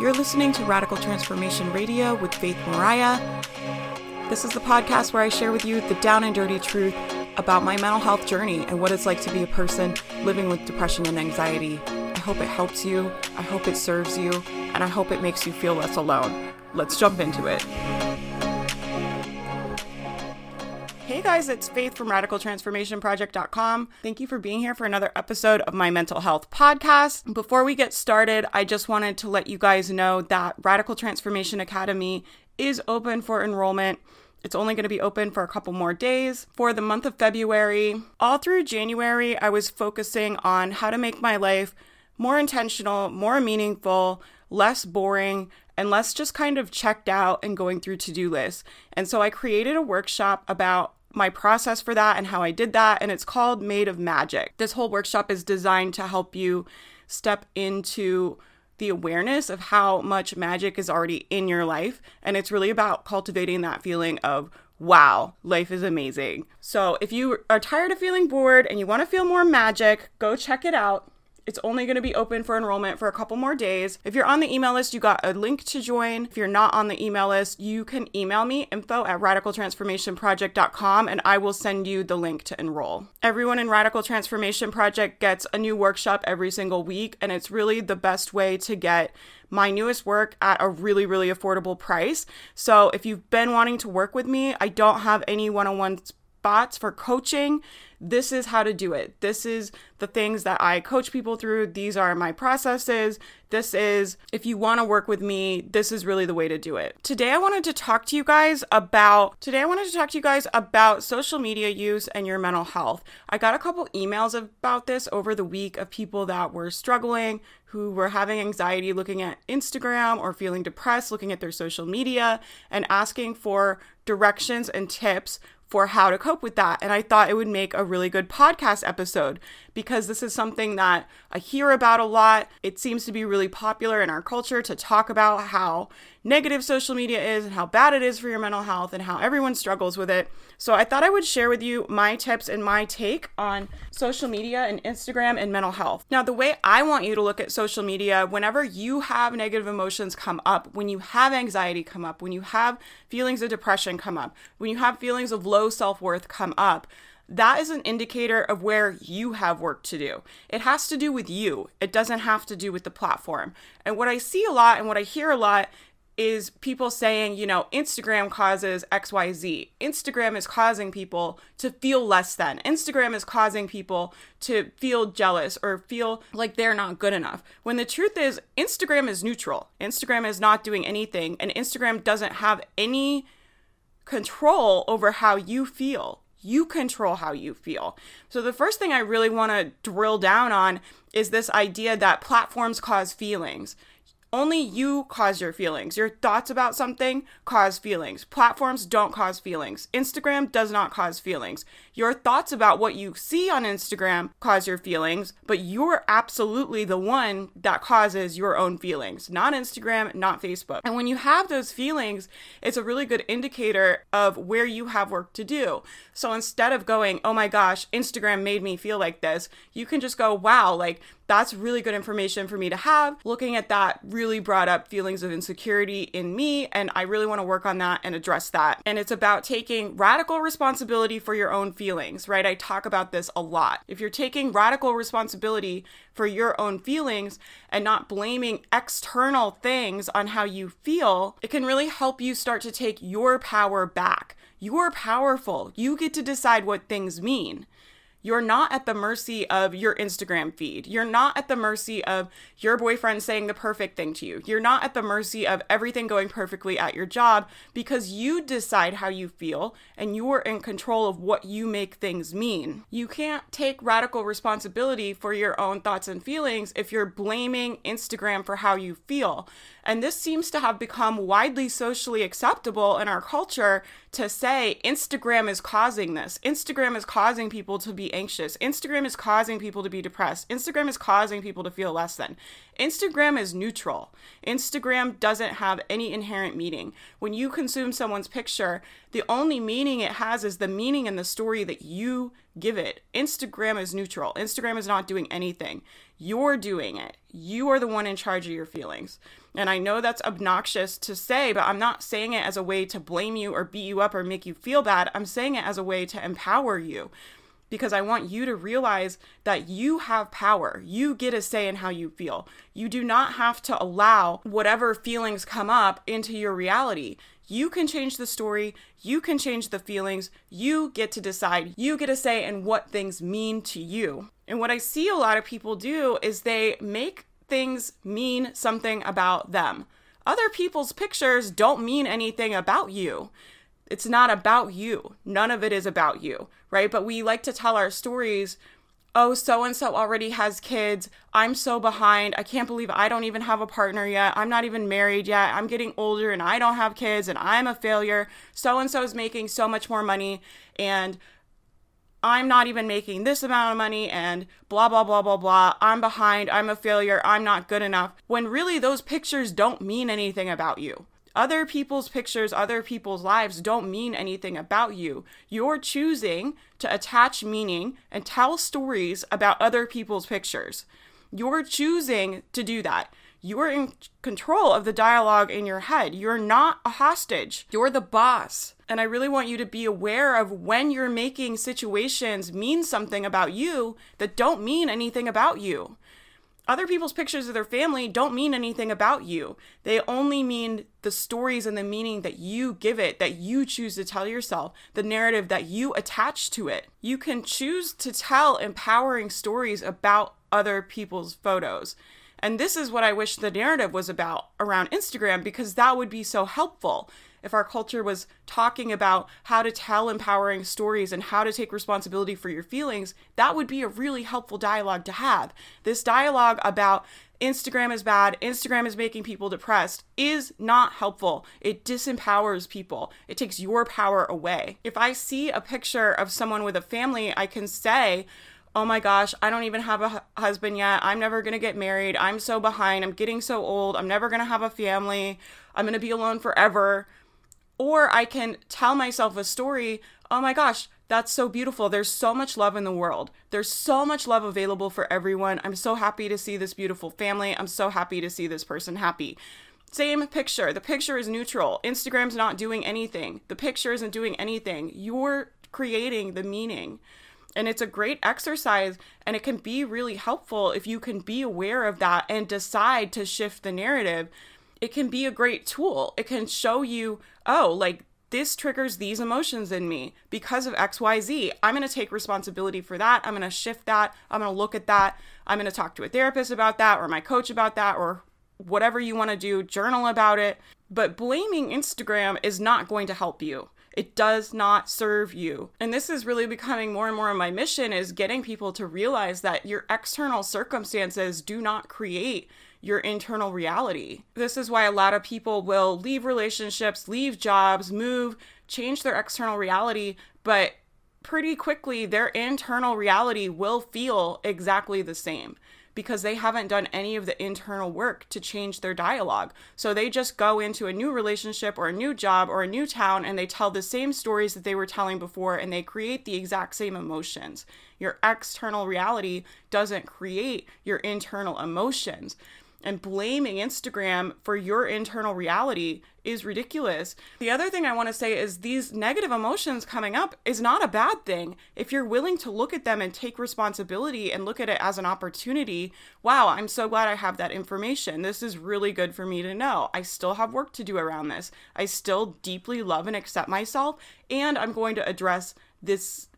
You're listening to Radical Transformation Radio with Faith Mariah. This is the podcast where I share with you the down and dirty truth about my mental health journey and what it's like to be a person living with depression and anxiety. I hope it helps you, I hope it serves you, and I hope it makes you feel less alone. Let's jump into it. Hey guys, it's Faith from RadicalTransformationProject.com. Thank you for being here for another episode of my mental health podcast. Before we get started, I just wanted to let you guys know that Radical Transformation Academy is open for enrollment. It's only going to be open for a couple more days for the month of February. All through January, I was focusing on how to make my life more intentional, more meaningful, less boring, and less just kind of checked out and going through to do lists. And so I created a workshop about my process for that and how I did that. And it's called Made of Magic. This whole workshop is designed to help you step into the awareness of how much magic is already in your life. And it's really about cultivating that feeling of, wow, life is amazing. So if you are tired of feeling bored and you want to feel more magic, go check it out. It's only going to be open for enrollment for a couple more days. If you're on the email list, you got a link to join. If you're not on the email list, you can email me info at radicaltransformationproject.com and I will send you the link to enroll. Everyone in Radical Transformation Project gets a new workshop every single week, and it's really the best way to get my newest work at a really, really affordable price. So if you've been wanting to work with me, I don't have any one on one spots for coaching this is how to do it. This is the things that I coach people through. These are my processes. This is, if you want to work with me, this is really the way to do it. Today, I wanted to talk to you guys about, today, I wanted to talk to you guys about social media use and your mental health. I got a couple emails about this over the week of people that were struggling, who were having anxiety looking at Instagram or feeling depressed looking at their social media and asking for directions and tips for how to cope with that. And I thought it would make a really good podcast episode because this is something that I hear about a lot. It seems to be really popular in our culture to talk about how negative social media is and how bad it is for your mental health and how everyone struggles with it. So I thought I would share with you my tips and my take on social media and Instagram and mental health. Now, the way I want you to look at social media, whenever you have negative emotions come up, when you have anxiety come up, when you have feelings of depression come up, when you have feelings of low self worth come up, that is an indicator of where you have work to do. It has to do with you, it doesn't have to do with the platform. And what I see a lot and what I hear a lot is people saying, you know, Instagram causes XYZ. Instagram is causing people to feel less than. Instagram is causing people to feel jealous or feel like they're not good enough. When the truth is, Instagram is neutral. Instagram is not doing anything, and Instagram doesn't have any control over how you feel. You control how you feel. So, the first thing I really want to drill down on is this idea that platforms cause feelings. Only you cause your feelings. Your thoughts about something cause feelings. Platforms don't cause feelings. Instagram does not cause feelings. Your thoughts about what you see on Instagram cause your feelings, but you're absolutely the one that causes your own feelings, not Instagram, not Facebook. And when you have those feelings, it's a really good indicator of where you have work to do. So instead of going, oh my gosh, Instagram made me feel like this, you can just go, wow, like that's really good information for me to have. Looking at that really brought up feelings of insecurity in me, and I really want to work on that and address that. And it's about taking radical responsibility for your own feelings, right? I talk about this a lot. If you're taking radical responsibility for your own feelings and not blaming external things on how you feel, it can really help you start to take your power back. You're powerful. You get to decide what things mean. You're not at the mercy of your Instagram feed. You're not at the mercy of your boyfriend saying the perfect thing to you. You're not at the mercy of everything going perfectly at your job because you decide how you feel and you're in control of what you make things mean. You can't take radical responsibility for your own thoughts and feelings if you're blaming Instagram for how you feel. And this seems to have become widely socially acceptable in our culture to say Instagram is causing this. Instagram is causing people to be anxious. Instagram is causing people to be depressed. Instagram is causing people to feel less than. Instagram is neutral. Instagram doesn't have any inherent meaning. When you consume someone's picture, the only meaning it has is the meaning and the story that you give it. Instagram is neutral. Instagram is not doing anything. You're doing it. You are the one in charge of your feelings. And I know that's obnoxious to say, but I'm not saying it as a way to blame you or beat you up or make you feel bad. I'm saying it as a way to empower you because I want you to realize that you have power. You get a say in how you feel. You do not have to allow whatever feelings come up into your reality. You can change the story, you can change the feelings, you get to decide. You get a say in what things mean to you. And what I see a lot of people do is they make things mean something about them. Other people's pictures don't mean anything about you. It's not about you. None of it is about you, right? But we like to tell our stories. Oh, so and so already has kids. I'm so behind. I can't believe I don't even have a partner yet. I'm not even married yet. I'm getting older and I don't have kids and I'm a failure. So and so is making so much more money and I'm not even making this amount of money and blah, blah, blah, blah, blah. I'm behind. I'm a failure. I'm not good enough. When really those pictures don't mean anything about you. Other people's pictures, other people's lives don't mean anything about you. You're choosing to attach meaning and tell stories about other people's pictures. You're choosing to do that. You're in control of the dialogue in your head. You're not a hostage. You're the boss. And I really want you to be aware of when you're making situations mean something about you that don't mean anything about you. Other people's pictures of their family don't mean anything about you. They only mean the stories and the meaning that you give it, that you choose to tell yourself, the narrative that you attach to it. You can choose to tell empowering stories about other people's photos. And this is what I wish the narrative was about around Instagram because that would be so helpful if our culture was talking about how to tell empowering stories and how to take responsibility for your feelings, that would be a really helpful dialogue to have. This dialogue about Instagram is bad, Instagram is making people depressed is not helpful. It disempowers people. It takes your power away. If I see a picture of someone with a family, I can say, oh my gosh, I don't even have a husband yet. I'm never going to get married. I'm so behind. I'm getting so old. I'm never going to have a family. I'm going to be alone forever. Or I can tell myself a story. Oh my gosh, that's so beautiful. There's so much love in the world. There's so much love available for everyone. I'm so happy to see this beautiful family. I'm so happy to see this person happy. Same picture. The picture is neutral. Instagram's not doing anything. The picture isn't doing anything. You're creating the meaning. And it's a great exercise and it can be really helpful if you can be aware of that and decide to shift the narrative it can be a great tool. It can show you, oh, like this triggers these emotions in me because of XYZ. I'm going to take responsibility for that. I'm going to shift that. I'm going to look at that. I'm going to talk to a therapist about that or my coach about that or whatever you want to do, journal about it. But blaming Instagram is not going to help you. It does not serve you. And this is really becoming more and more of my mission is getting people to realize that your external circumstances do not create your internal reality. This is why a lot of people will leave relationships, leave jobs, move, change their external reality, but pretty quickly their internal reality will feel exactly the same because they haven't done any of the internal work to change their dialogue. So they just go into a new relationship or a new job or a new town and they tell the same stories that they were telling before and they create the exact same emotions. Your external reality doesn't create your internal emotions and blaming Instagram for your internal reality is ridiculous. The other thing I want to say is these negative emotions coming up is not a bad thing. If you're willing to look at them and take responsibility and look at it as an opportunity, wow, I'm so glad I have that information. This is really good for me to know. I still have work to do around this. I still deeply love and accept myself, and I'm going to address this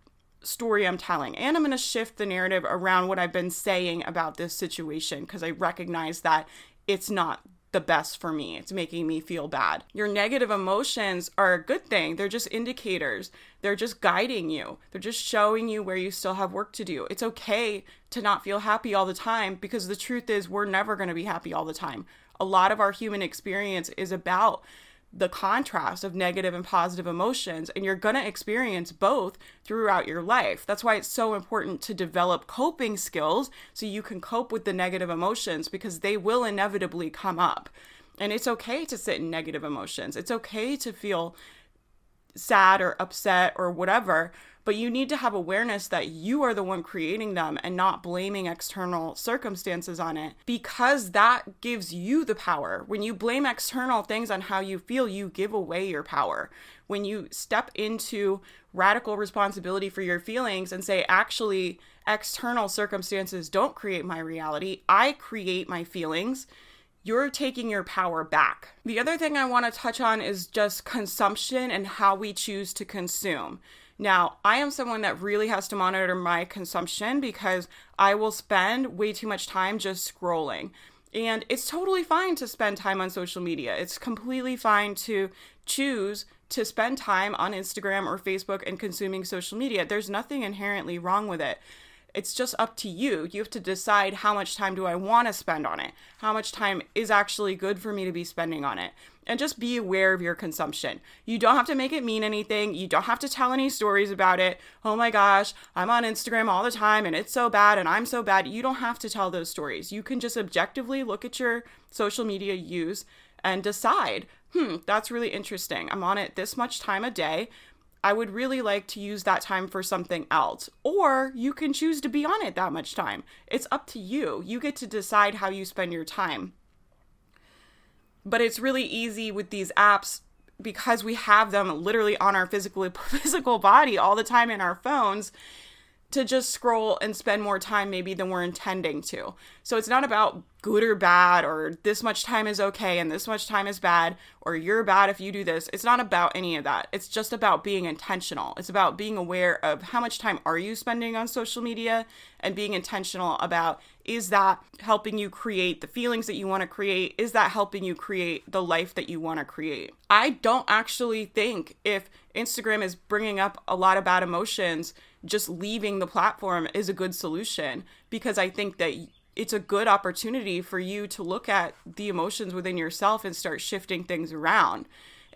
story I'm telling. And I'm going to shift the narrative around what I've been saying about this situation because I recognize that it's not the best for me. It's making me feel bad. Your negative emotions are a good thing. They're just indicators. They're just guiding you. They're just showing you where you still have work to do. It's okay to not feel happy all the time because the truth is we're never going to be happy all the time. A lot of our human experience is about the contrast of negative and positive emotions and you're going to experience both throughout your life. That's why it's so important to develop coping skills so you can cope with the negative emotions because they will inevitably come up. And it's okay to sit in negative emotions. It's okay to feel sad or upset or whatever, but you need to have awareness that you are the one creating them and not blaming external circumstances on it because that gives you the power. When you blame external things on how you feel, you give away your power. When you step into radical responsibility for your feelings and say, actually, external circumstances don't create my reality, I create my feelings you're taking your power back. The other thing I want to touch on is just consumption and how we choose to consume. Now, I am someone that really has to monitor my consumption because I will spend way too much time just scrolling. And it's totally fine to spend time on social media. It's completely fine to choose to spend time on Instagram or Facebook and consuming social media. There's nothing inherently wrong with it. It's just up to you. You have to decide how much time do I want to spend on it? How much time is actually good for me to be spending on it? And just be aware of your consumption. You don't have to make it mean anything. You don't have to tell any stories about it. Oh my gosh, I'm on Instagram all the time and it's so bad and I'm so bad. You don't have to tell those stories. You can just objectively look at your social media use and decide, hmm, that's really interesting. I'm on it this much time a day. I would really like to use that time for something else. Or you can choose to be on it that much time. It's up to you. You get to decide how you spend your time. But it's really easy with these apps because we have them literally on our physical physical body all the time in our phones to just scroll and spend more time maybe than we're intending to. So it's not about good or bad or this much time is okay and this much time is bad or you're bad if you do this. It's not about any of that. It's just about being intentional. It's about being aware of how much time are you spending on social media and being intentional about is that helping you create the feelings that you want to create? Is that helping you create the life that you want to create? I don't actually think if Instagram is bringing up a lot of bad emotions just leaving the platform is a good solution because I think that it's a good opportunity for you to look at the emotions within yourself and start shifting things around.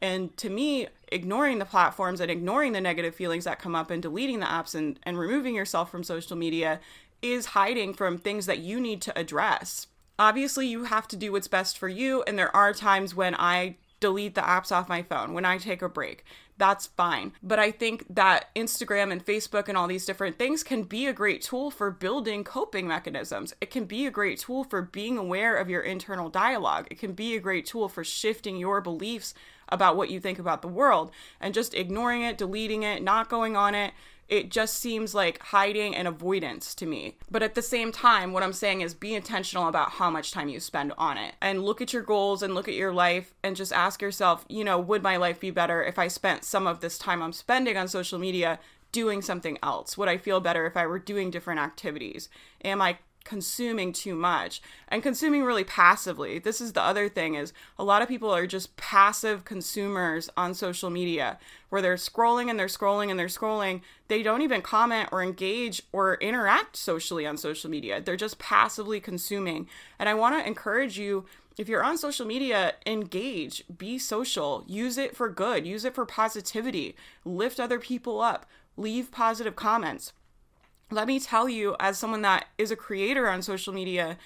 And to me, ignoring the platforms and ignoring the negative feelings that come up and deleting the apps and, and removing yourself from social media is hiding from things that you need to address. Obviously, you have to do what's best for you. And there are times when I delete the apps off my phone, when I take a break that's fine. But I think that Instagram and Facebook and all these different things can be a great tool for building coping mechanisms. It can be a great tool for being aware of your internal dialogue. It can be a great tool for shifting your beliefs about what you think about the world and just ignoring it, deleting it, not going on it it just seems like hiding and avoidance to me. But at the same time, what I'm saying is be intentional about how much time you spend on it and look at your goals and look at your life and just ask yourself, you know, would my life be better if I spent some of this time I'm spending on social media doing something else? Would I feel better if I were doing different activities? Am I consuming too much and consuming really passively. This is the other thing is a lot of people are just passive consumers on social media where they're scrolling and they're scrolling and they're scrolling. They don't even comment or engage or interact socially on social media. They're just passively consuming. And I want to encourage you if you're on social media, engage, be social, use it for good, use it for positivity, lift other people up, leave positive comments let me tell you, as someone that is a creator on social media,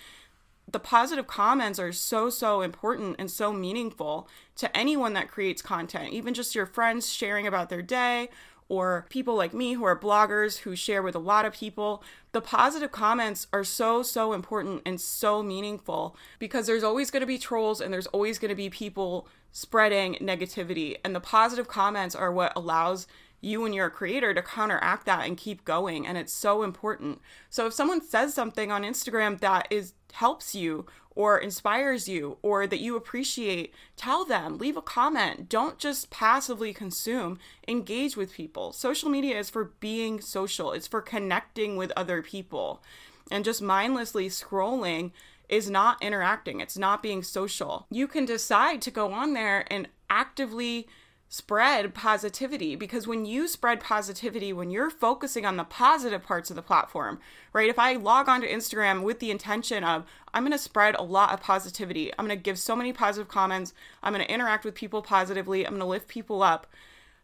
the positive comments are so, so important and so meaningful to anyone that creates content, even just your friends sharing about their day or people like me who are bloggers who share with a lot of people. The positive comments are so, so important and so meaningful because there's always going to be trolls and there's always going to be people spreading negativity. And the positive comments are what allows you and your creator to counteract that and keep going and it's so important. So if someone says something on instagram that is helps you or inspires you or that you appreciate tell them leave a comment. Don't just passively consume. Engage with people. Social media is for being social. It's for connecting with other people. And just mindlessly scrolling is not interacting. It's not being social. You can decide to go on there and actively spread positivity because when you spread positivity, when you're focusing on the positive parts of the platform, right? If I log onto Instagram with the intention of, I'm going to spread a lot of positivity, I'm going to give so many positive comments, I'm going to interact with people positively, I'm going to lift people up.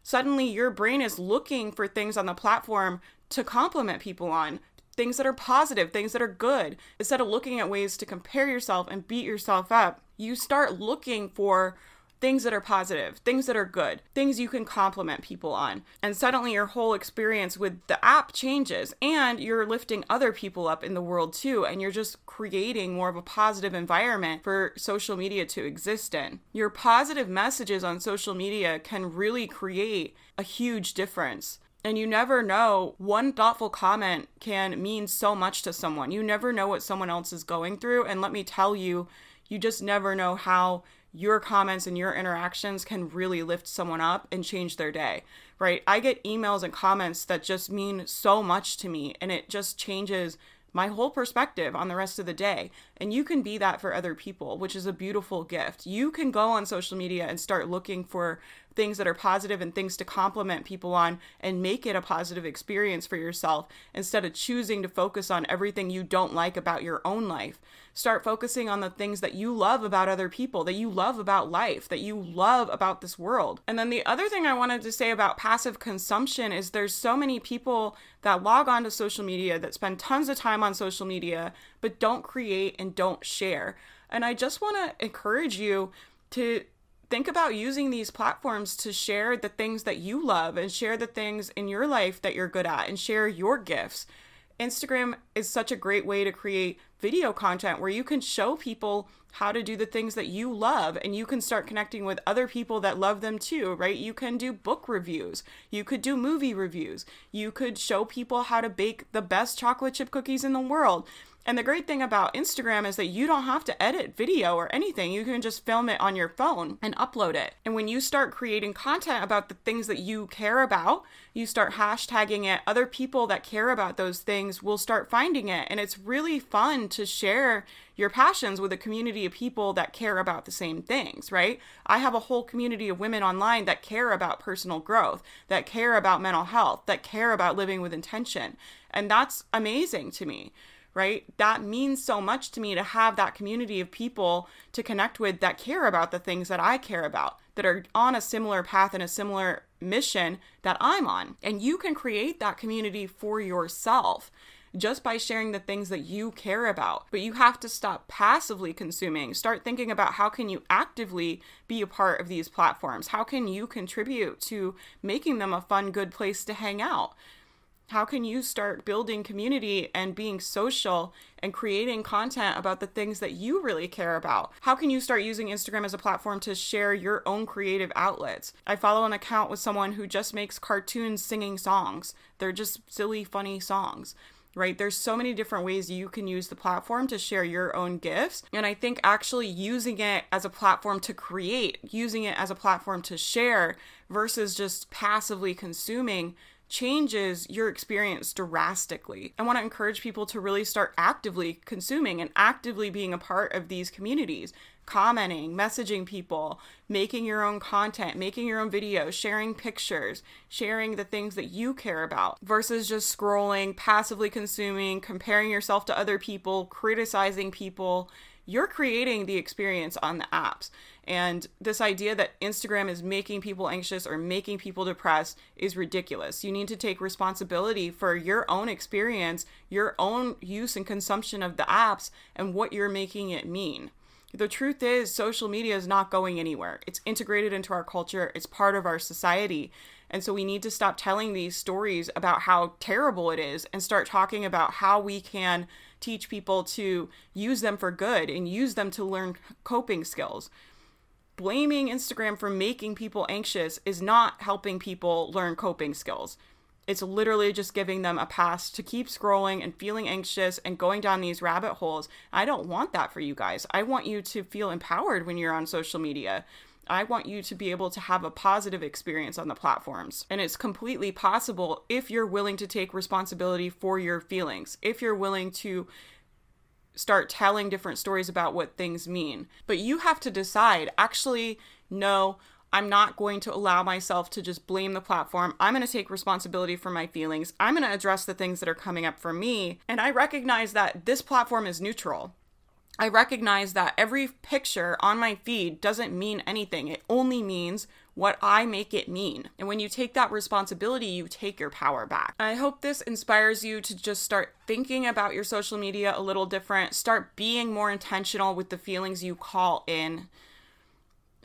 Suddenly, your brain is looking for things on the platform to compliment people on, things that are positive, things that are good. Instead of looking at ways to compare yourself and beat yourself up, you start looking for things that are positive, things that are good, things you can compliment people on. And suddenly your whole experience with the app changes and you're lifting other people up in the world too. And you're just creating more of a positive environment for social media to exist in. Your positive messages on social media can really create a huge difference. And you never know, one thoughtful comment can mean so much to someone. You never know what someone else is going through. And let me tell you, you just never know how your comments and your interactions can really lift someone up and change their day, right? I get emails and comments that just mean so much to me and it just changes my whole perspective on the rest of the day. And you can be that for other people, which is a beautiful gift. You can go on social media and start looking for things that are positive and things to compliment people on and make it a positive experience for yourself instead of choosing to focus on everything you don't like about your own life. Start focusing on the things that you love about other people, that you love about life, that you love about this world. And then the other thing I wanted to say about passive consumption is there's so many people that log on to social media that spend tons of time on social media but don't create and don't share. And I just want to encourage you to think about using these platforms to share the things that you love and share the things in your life that you're good at and share your gifts. Instagram is such a great way to create video content where you can show people how to do the things that you love and you can start connecting with other people that love them too, right? You can do book reviews, you could do movie reviews, you could show people how to bake the best chocolate chip cookies in the world. And the great thing about Instagram is that you don't have to edit video or anything. You can just film it on your phone and upload it. And when you start creating content about the things that you care about, you start hashtagging it, other people that care about those things will start finding it. And it's really fun to share your passions with a community of people that care about the same things, right? I have a whole community of women online that care about personal growth, that care about mental health, that care about living with intention. And that's amazing to me right? That means so much to me to have that community of people to connect with that care about the things that I care about, that are on a similar path and a similar mission that I'm on. And you can create that community for yourself just by sharing the things that you care about. But you have to stop passively consuming. Start thinking about how can you actively be a part of these platforms? How can you contribute to making them a fun good place to hang out? How can you start building community and being social and creating content about the things that you really care about? How can you start using Instagram as a platform to share your own creative outlets? I follow an account with someone who just makes cartoons singing songs. They're just silly, funny songs right? There's so many different ways you can use the platform to share your own gifts. And I think actually using it as a platform to create, using it as a platform to share versus just passively consuming changes your experience drastically. I want to encourage people to really start actively consuming and actively being a part of these communities, commenting, messaging people, making your own content, making your own videos, sharing pictures, sharing the things that you care about versus just scrolling, passively consuming, comparing yourself to other people, criticizing people you're creating the experience on the apps. And this idea that Instagram is making people anxious or making people depressed is ridiculous. You need to take responsibility for your own experience, your own use and consumption of the apps, and what you're making it mean. The truth is, social media is not going anywhere. It's integrated into our culture, it's part of our society. And so we need to stop telling these stories about how terrible it is and start talking about how we can teach people to use them for good and use them to learn coping skills. Blaming Instagram for making people anxious is not helping people learn coping skills. It's literally just giving them a pass to keep scrolling and feeling anxious and going down these rabbit holes. I don't want that for you guys. I want you to feel empowered when you're on social media. I want you to be able to have a positive experience on the platforms. And it's completely possible if you're willing to take responsibility for your feelings, if you're willing to start telling different stories about what things mean. But you have to decide actually, no, I'm not going to allow myself to just blame the platform. I'm going to take responsibility for my feelings. I'm going to address the things that are coming up for me. And I recognize that this platform is neutral. I recognize that every picture on my feed doesn't mean anything. It only means what I make it mean. And when you take that responsibility, you take your power back. I hope this inspires you to just start thinking about your social media a little different, start being more intentional with the feelings you call in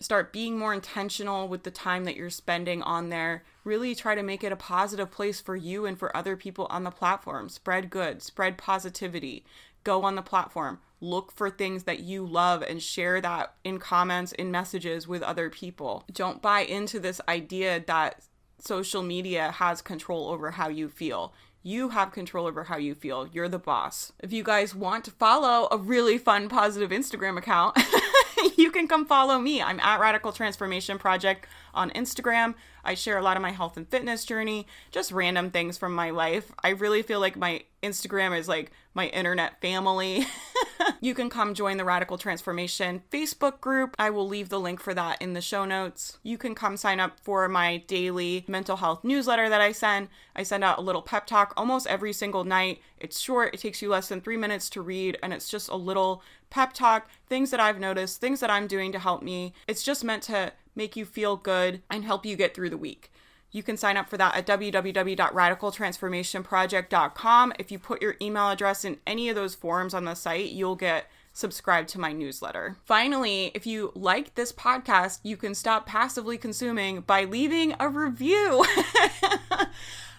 start being more intentional with the time that you're spending on there. Really try to make it a positive place for you and for other people on the platform. Spread good, spread positivity. Go on the platform, look for things that you love and share that in comments, in messages with other people. Don't buy into this idea that social media has control over how you feel. You have control over how you feel. You're the boss. If you guys want to follow a really fun, positive Instagram account, you can come follow me. I'm at Radical Transformation Project on Instagram. I share a lot of my health and fitness journey, just random things from my life. I really feel like my Instagram is like my internet family. you can come join the Radical Transformation Facebook group. I will leave the link for that in the show notes. You can come sign up for my daily mental health newsletter that I send. I send out a little pep talk almost every single night. It's short, it takes you less than three minutes to read, and it's just a little pep talk, things that I've noticed, things that I'm doing to help me. It's just meant to make you feel good and help you get through the week. You can sign up for that at www.radicaltransformationproject.com. If you put your email address in any of those forms on the site, you'll get subscribed to my newsletter. Finally, if you like this podcast, you can stop passively consuming by leaving a review.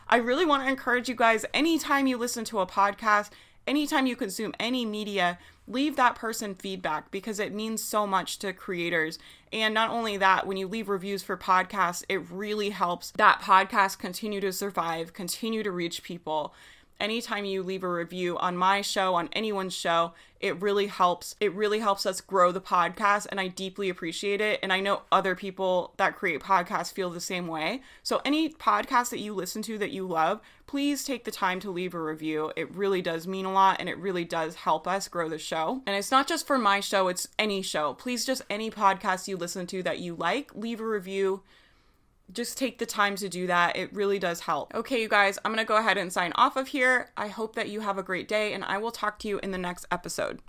I really want to encourage you guys anytime you listen to a podcast, anytime you consume any media, leave that person feedback because it means so much to creators. And not only that, when you leave reviews for podcasts, it really helps that podcast continue to survive, continue to reach people anytime you leave a review on my show, on anyone's show, it really helps. It really helps us grow the podcast, and I deeply appreciate it. And I know other people that create podcasts feel the same way. So, any podcast that you listen to that you love, please take the time to leave a review. It really does mean a lot, and it really does help us grow the show. And it's not just for my show, it's any show. Please, just any podcast you listen to that you like, leave a review just take the time to do that. It really does help. Okay, you guys, I'm going to go ahead and sign off of here. I hope that you have a great day, and I will talk to you in the next episode.